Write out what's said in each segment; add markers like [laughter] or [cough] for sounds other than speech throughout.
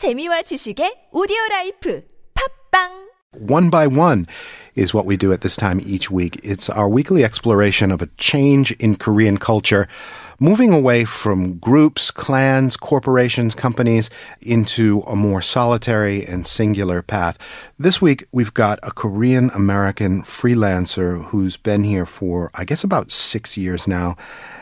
재미와 지식의 오디오 라이프 팝빵 One by one is what we do at this time each week. It's our weekly exploration of a change in Korean culture, moving away from groups, clans, corporations, companies into a more solitary and singular path. This week, we've got a Korean American freelancer who's been here for, I guess, about six years now,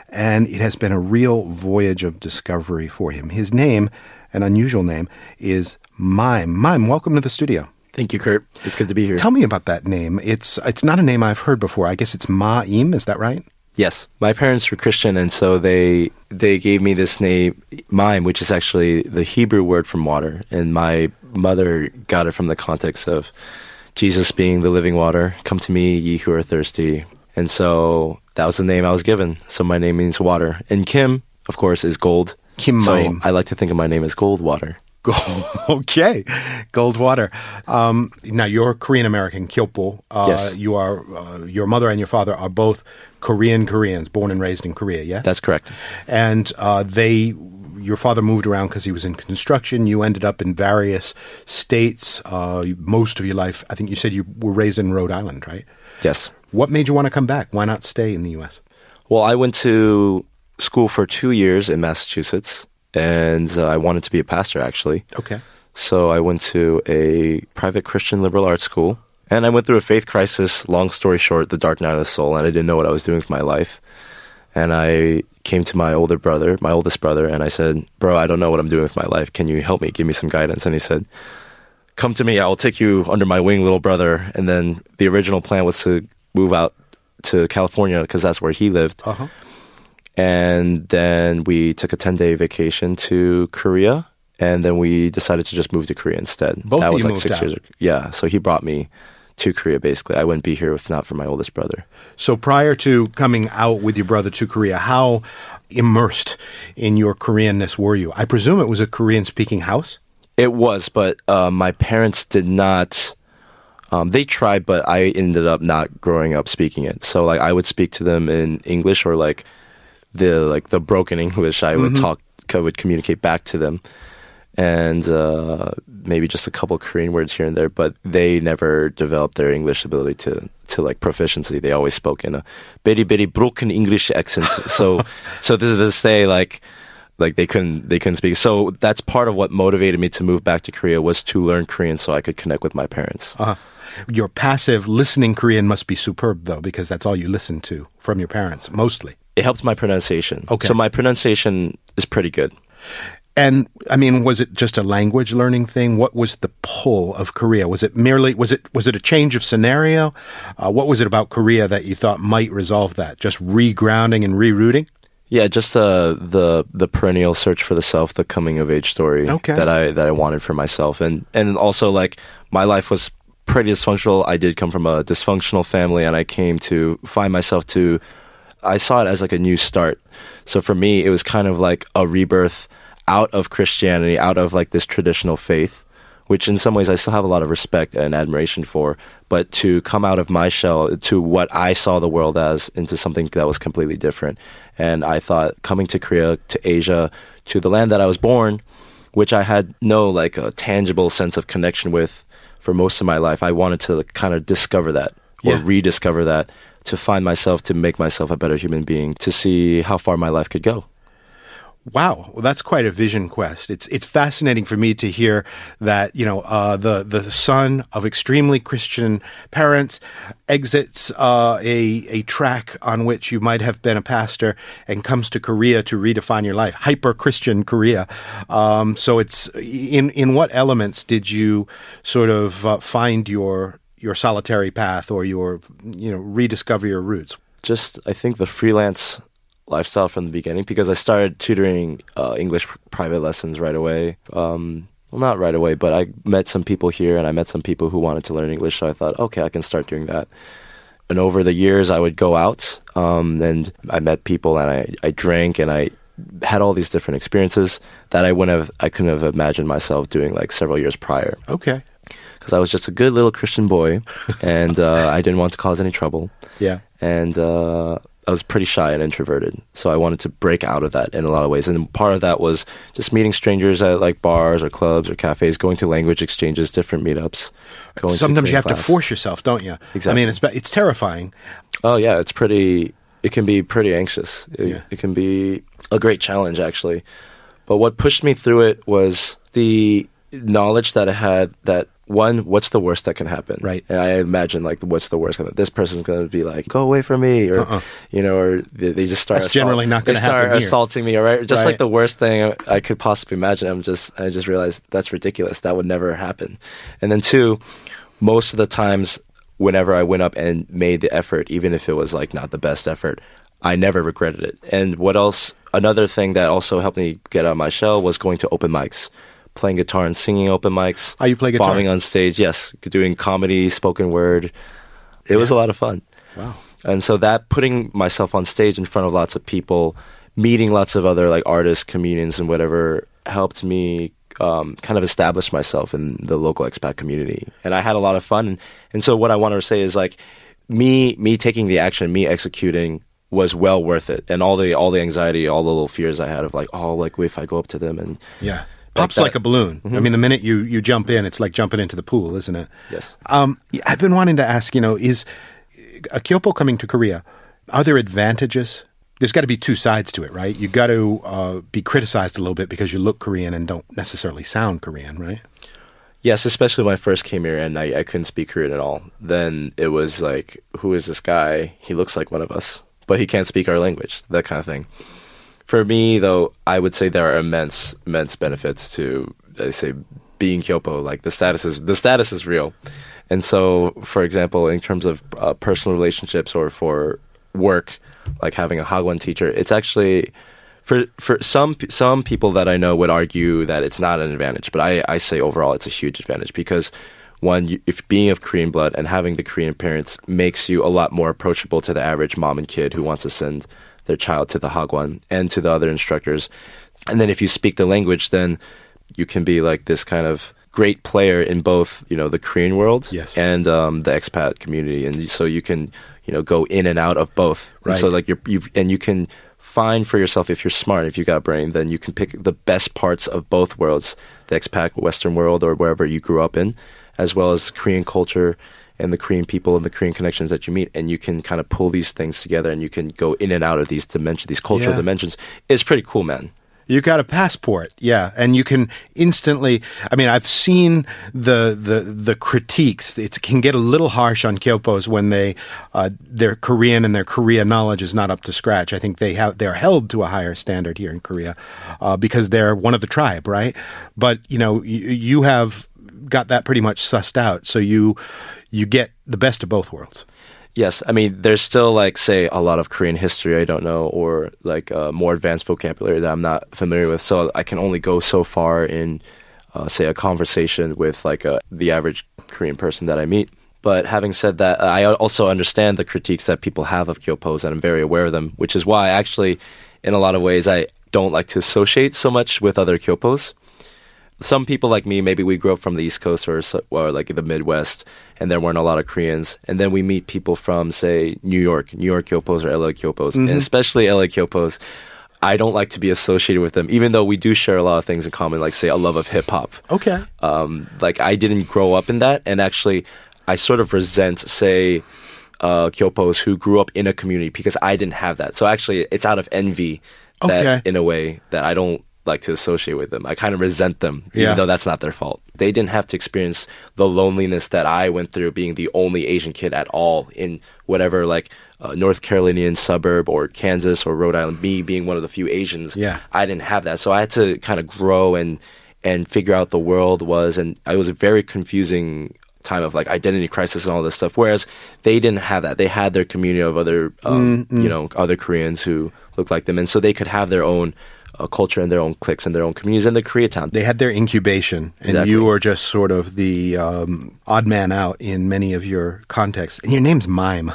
and it has been a real voyage of discovery for him. His name, an unusual name, is Mime. Mime, welcome to the studio. Thank you, Kurt. It's good to be here. Tell me about that name. It's it's not a name I've heard before. I guess it's Ma'im. Is that right? yes, my parents were Christian, and so they they gave me this name, Mime, which is actually the Hebrew word from water, and my mother got it from the context of Jesus being the living water. Come to me, ye who are thirsty, and so that was the name I was given. So my name means water, and Kim, of course, is gold. Kim so. I like to think of my name as Goldwater. [laughs] okay, Goldwater. Um, now you're Korean American, Kyopo. Uh, Yes. You are. Uh, your mother and your father are both Korean Koreans, born and raised in Korea. Yes, That's correct. And uh, they, your father moved around because he was in construction. You ended up in various states. Uh, most of your life, I think you said you were raised in Rhode Island, right? Yes. What made you want to come back? Why not stay in the U.S.? Well, I went to school for two years in Massachusetts, and uh, I wanted to be a pastor actually. Okay. So I went to a private Christian liberal arts school, and I went through a faith crisis. Long story short, the dark night of the soul, and I didn't know what I was doing with my life. And I came to my older brother, my oldest brother, and I said, "Bro, I don't know what I'm doing with my life. Can you help me? Give me some guidance." And he said, "Come to me. I'll take you under my wing, little brother." And then the original plan was to move out to California because that's where he lived. Uh huh. And then we took a 10 day vacation to Korea. And then we decided to just move to Korea instead. Both that of was you like moved six out. years ago. Yeah. So he brought me to Korea basically. I wouldn't be here if not for my oldest brother. So prior to coming out with your brother to Korea, how immersed in your Koreanness were you? I presume it was a Korean speaking house. It was, but uh, my parents did not. Um, they tried, but I ended up not growing up speaking it. So like I would speak to them in English or like the like the broken English. I would talk, I would communicate back to them, and uh, maybe just a couple Korean words here and there. But they never developed their English ability to to like proficiency. They always spoke in a very very broken English accent. [laughs] So so this is to this day, like like they couldn't they couldn't speak. So that's part of what motivated me to move back to Korea was to learn Korean so I could connect with my parents. Uh, your passive listening Korean must be superb, though, because that's all you listen to from your parents, mostly. It helps my pronunciation. Okay. So my pronunciation is pretty good. And I mean, was it just a language learning thing? What was the pull of Korea? Was it merely was it was it a change of scenario? Uh, what was it about Korea that you thought might resolve that? Just regrounding and rerouting? Yeah, just uh, the the perennial search for the self, the coming of age story Okay. that I that I wanted for myself, and and also like my life was pretty dysfunctional. I did come from a dysfunctional family, and I came to find myself to. I saw it as like a new start. So for me, it was kind of like a rebirth out of Christianity, out of like this traditional faith, which in some ways I still have a lot of respect and admiration for. But to come out of my shell to what I saw the world as into something that was completely different. And I thought coming to Korea, to Asia, to the land that I was born, which I had no like a tangible sense of connection with for most of my life, I wanted to kind of discover that or Yeah. rediscover that to find myself, to make myself a better human being, to see how far my life could go. Wow, well, that's quite a vision quest. It's it's fascinating for me to hear that you know uh, the the son of extremely Christian parents exits uh, a a track on which you might have been a pastor and comes to Korea to redefine your life. Hyper Christian Korea. Um, so it's in in what elements did you sort of uh, find your your solitary path or your you know rediscover your roots? just I think the freelance lifestyle from the beginning because I started tutoring uh, English private lessons right away. Um, well, not right away, but I met some people here and I met some people who wanted to learn English. So I thought, okay, I can start doing that. And over the years, I would go out um, and I met people and I, I drank and I had all these different experiences that I wouldn't have, I couldn't have imagined myself doing like several years prior Okay, because I was just a good little Christian boy and uh, [laughs] I didn't want to cause any trouble yeah. and uh, I was pretty shy and introverted. So I wanted to break out of that in a lot of ways. And part of that was just meeting strangers at like bars or clubs or cafes, going to language exchanges, different meetups. Sometimes you have Korean to force yourself, don't you? Exactly. I mean, it's it's terrifying. Oh yeah, it's pretty. It can be pretty anxious. It, Yeah. it can be a great challenge actually. But what pushed me through it was the knowledge that I had that one, what's the worst that can happen? Right. And I imagine like what's the worst? Gonna, this person's going to be like, go away from me, or Uh-uh. you know, or they, they just start. That's generally not gonna start happen here. assaulting me, or right, just Right. like the worst thing I, I could possibly imagine. I'm just, I just realized that's ridiculous. That would never happen. And then two, most of the times whenever I went up and made the effort, even if it was like not the best effort, I never regretted it. And what else? Another thing that also helped me get out of my shell was going to open mics, playing guitar and singing open mics. Oh, you play guitar? Bombing on stage, yes, doing comedy, spoken word. It was a lot of fun. Wow. And so that putting myself on stage in front of lots of people, meeting lots of other like artists, comedians, and whatever helped me um, kind of establish myself in the local expat community. And I had a lot of fun. And, and so what I want to say is like me me taking the action, me executing was well worth it. And all the all the anxiety, all the little fears I had of like, oh, like if I go up to them and Yeah. Pops that. like a balloon. I mean, the minute you, you jump in, it's like jumping into the pool, isn't it? yes. Um, I've been wanting to ask, you know, is a Kyopo coming to Korea? Are there advantages? There's got to be two sides to it, right? You got to uh, be criticized a little bit because you look Korean and don't necessarily sound Korean, right? Yes, especially when I first came here and I, I couldn't speak Korean at all. Then it was like, who is this guy? He looks like one of us, but he can't speak our language, that kind of thing. For me, though, I would say there are immense, immense benefits to, I say, being Kyopo. Like the status is the status is real, and so, for example, in terms of uh, personal relationships or for work, like having a Hagwon teacher, it's actually for for some some people that I know would argue that it's not an advantage, but I, I say overall it's a huge advantage because one, if being of Korean blood and having the Korean parents makes you a lot more approachable to the average mom and kid who wants to send their child to the Hagwon and to the other instructors, and then if you speak the language, then you can be like this kind of great player in both you know the Korean world Yes. and um, the expat community, and so you can you know go in and out of both. And so like you're you've and you can find for yourself if you're smart, if you got a brain, then you can pick the best parts of both worlds, the expat Western world or wherever you grew up in, as well as Korean culture and the Korean people and the Korean connections that you meet, and you can kind of pull these things together, and you can go in and out of these dimensions, these cultural Yeah. dimensions. It's pretty cool, man. You got a passport, yeah, and you can instantly. I mean, I've seen the the the critiques. It can get a little harsh on Kyopos when they uh, their Korean and their Korea knowledge is not up to scratch. I think they have they're held to a higher standard here in Korea uh, because they're one of the tribe, right? But you know, you, you have got that pretty much sussed out, so you you get the best of both worlds. Yes, I mean, there's still like, say, a lot of Korean history I don't know, or like uh, more advanced vocabulary that I'm not familiar with. So I can only go so far in, uh, say, a conversation with like uh, the average Korean person that I meet. But having said that, I also understand the critiques that people have of Kyopos, and I'm very aware of them, which is why actually, in a lot of ways, I don't like to associate so much with other Kyopos some people like me, maybe we grew up from the East Coast or, or like the Midwest, and there weren't a lot of Koreans. And then we meet people from, say, New York, New York Kyopos or LA Kyopos, and especially LA Kyopos. I don't like to be associated with them, even though we do share a lot of things in common, like say a love of hip hop. Okay. Um, like I didn't grow up in that, and actually, I sort of resent, say, uh, Kyopos who grew up in a community because I didn't have that. So actually, it's out of envy that, Okay. in a way, that I don't like to associate with them. I kind of resent them, Yeah. even though that's not their fault. They didn't have to experience the loneliness that I went through being the only Asian kid at all in whatever like uh, North Carolinian suburb or Kansas or Rhode Island. Me being one of the few Asians, Yeah. I didn't have that, so I had to kind of grow and and figure out the world was, and it was a very confusing time of like identity crisis and all this stuff. Whereas they didn't have that; they had their community of other, um, Mm, you know, other Koreans who looked like them, and so they could have their own. Uh, culture and their own cliques and their own communities and the Koreatown. they had their incubation, and Exactly. you were just sort of the um, odd man out in many of your contexts. And your name's Mime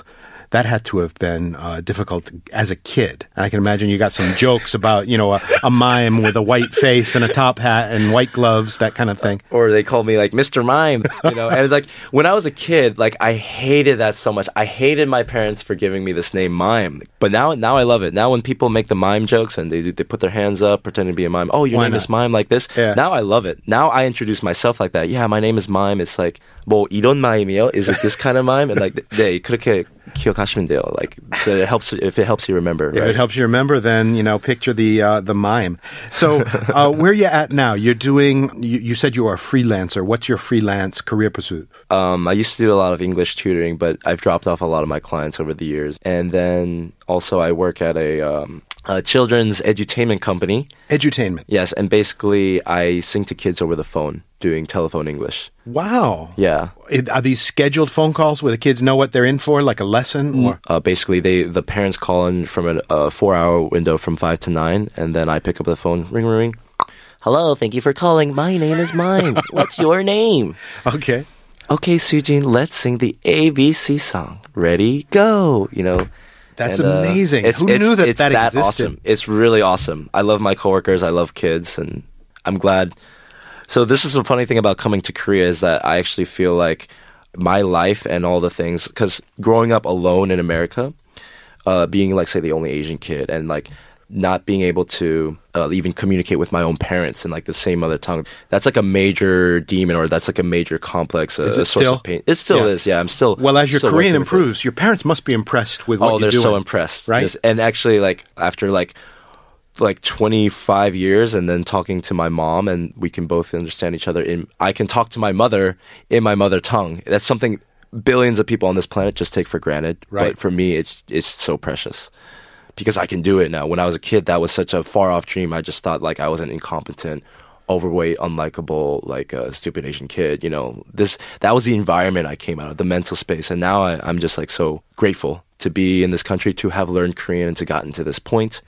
that had to have been uh, difficult as a kid. And I can imagine you got some jokes about, you know, a, a mime with a white face and a top hat and white gloves, that kind of thing. or they called me like Mr. Mime, you know. and it's like when I was a kid, like I hated that so much. I hated my parents for giving me this name Mime. But now, now I love it. Now when people make the mime jokes and they do- they put their hands up pretending to be a mime, oh, your Why name not? is Mime like this. Yeah. Now I love it. Now I introduce myself like that. Yeah, my name is Mime. It's like 뭐 이런 마임이요? Is it this kind of mime? And like 네 그렇게 기억하시면 돼요. Like so it helps if it helps you remember. If right? it helps you remember, then you know, picture the uh, the mime. So, uh, [laughs] where you at now? You're doing. You, you said you are a freelancer. What's your freelance career pursuit? Um, I used to do a lot of English tutoring, but I've dropped off a lot of my clients over the years. And then also I work at a, um, a children's edutainment company. Edutainment. Yes, and basically I sing to kids over the phone, doing telephone English. Wow. Yeah. Are these scheduled phone calls where the kids know what they're in for, like a lesson? Or Uh, basically, they the parents call in from an- a four-hour window from five to nine, and then I pick up the phone, ring, ring, ring. Hello, thank you for calling. My name is Mime. [laughs] What's your name? okay, Okay, Sujin, let's sing the ABC song. Ready, go. You know. That's And, uh, amazing. it's- Who it's- knew that it's that, that existed? awesome? It's really awesome. I love my coworkers. I love kids, and I'm glad. So this is the funny thing about coming to Korea is that I actually feel like my life and all the things because growing up alone in America, uh, being like say the only Asian kid and like not being able to uh, even communicate with my own parents in like the same mother tongue that's like a major demon or that's like a major complex uh, Is it source still? of pain it still Yeah. is yeah i'm still Well, as your Korean working with it. improves, your parents must be impressed with what Oh, you're they're doing. so impressed, right? And actually, like after like like 25 years, and then talking to my mom, and we can both understand each other. In I can talk to my mother in my mother tongue. That's something billions of people on this planet just take for granted. Right. But for me, it's it's so precious because I can do it now. When I was a kid, that was such a far off dream. I just thought like I was an incompetent, overweight, unlikable, like a stupid Asian kid. You know, this that was the environment I came out of, the mental space, and now I, I'm just like so grateful to be in this country, to have learned Korean, and to gotten to this point.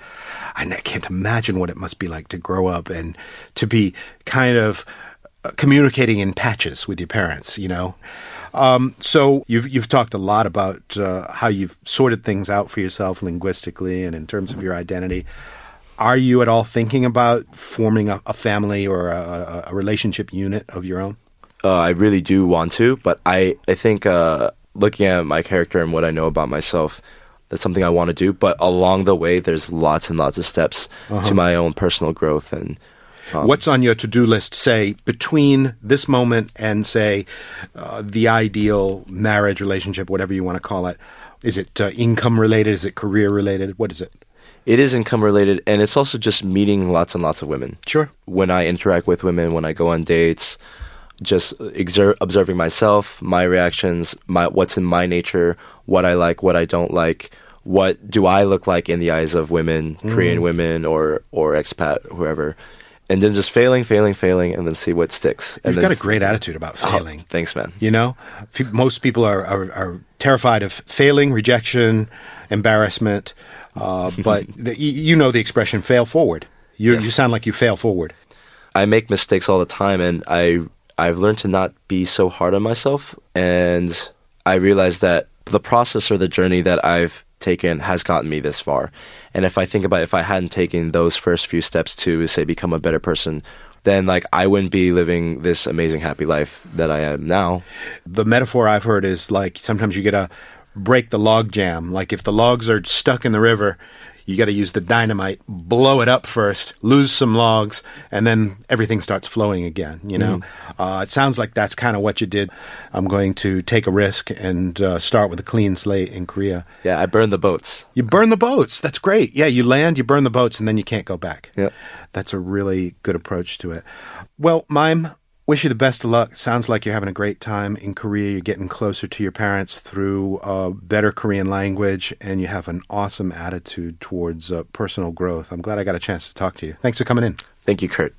I can't imagine what it must be like to grow up and to be kind of uh, communicating in patches with your parents. You know. Um, so you've you've talked a lot about uh, how you've sorted things out for yourself linguistically and in terms of your identity. Are you at all thinking about forming a, a family or a, a, relationship unit of your own? Uh, I really do want to, but I I think uh, looking at my character and what I know about myself, that's something I want to do. But along the way, there's lots and lots of steps to my own personal growth and. Um, What's on your to-do list, say, between this moment and, say, uh, the ideal marriage relationship, whatever you want to call it? Is it uh, income related? Is it career related? What is it? It is income related, and it's also just meeting lots and lots of women. Sure. When I interact with women, when I go on dates, just exer- observing myself, my reactions, my what's in my nature, what I like, what I don't like, what do I look like in the eyes of women, Mm. Korean women or or expat, whoever, and then just failing, failing, failing, and then see what sticks. And You've got a great attitude about Oh, failing. thanks, man. You know, most people are, are, are terrified of failing, rejection, embarrassment. Uh, [laughs] but the, you you know the expression "fail forward." You, Yes. you sound like you fail forward. I make mistakes all the time, and I I've learned to not be so hard on myself, and I realize that the process or the journey that I've taken has gotten me this far. And if I think about it, if I hadn't taken those first few steps to say become a better person, then like I wouldn't be living this amazing happy life that I am now. the metaphor I've heard is like sometimes you got to break the log jam. Like if the logs are stuck in the river, you got to use the dynamite, blow it up first, lose some logs, and then everything starts flowing again. You know, uh, it sounds like that's kind of what you did. I'm going to take a risk and uh, start with a clean slate in Korea. Yeah, I burned the boats. You burn the boats. That's great. Yeah, you land, you burn the boats, and then you can't go back. Yep. That's a really good approach to it. Well, Mime, wish you the best of luck. Sounds like you're having a great time in Korea. You're getting closer to your parents through uh, better Korean language, and you have an awesome attitude towards uh, personal growth. I'm glad I got a chance to talk to you. Thanks for coming in. Thank you, Kurt.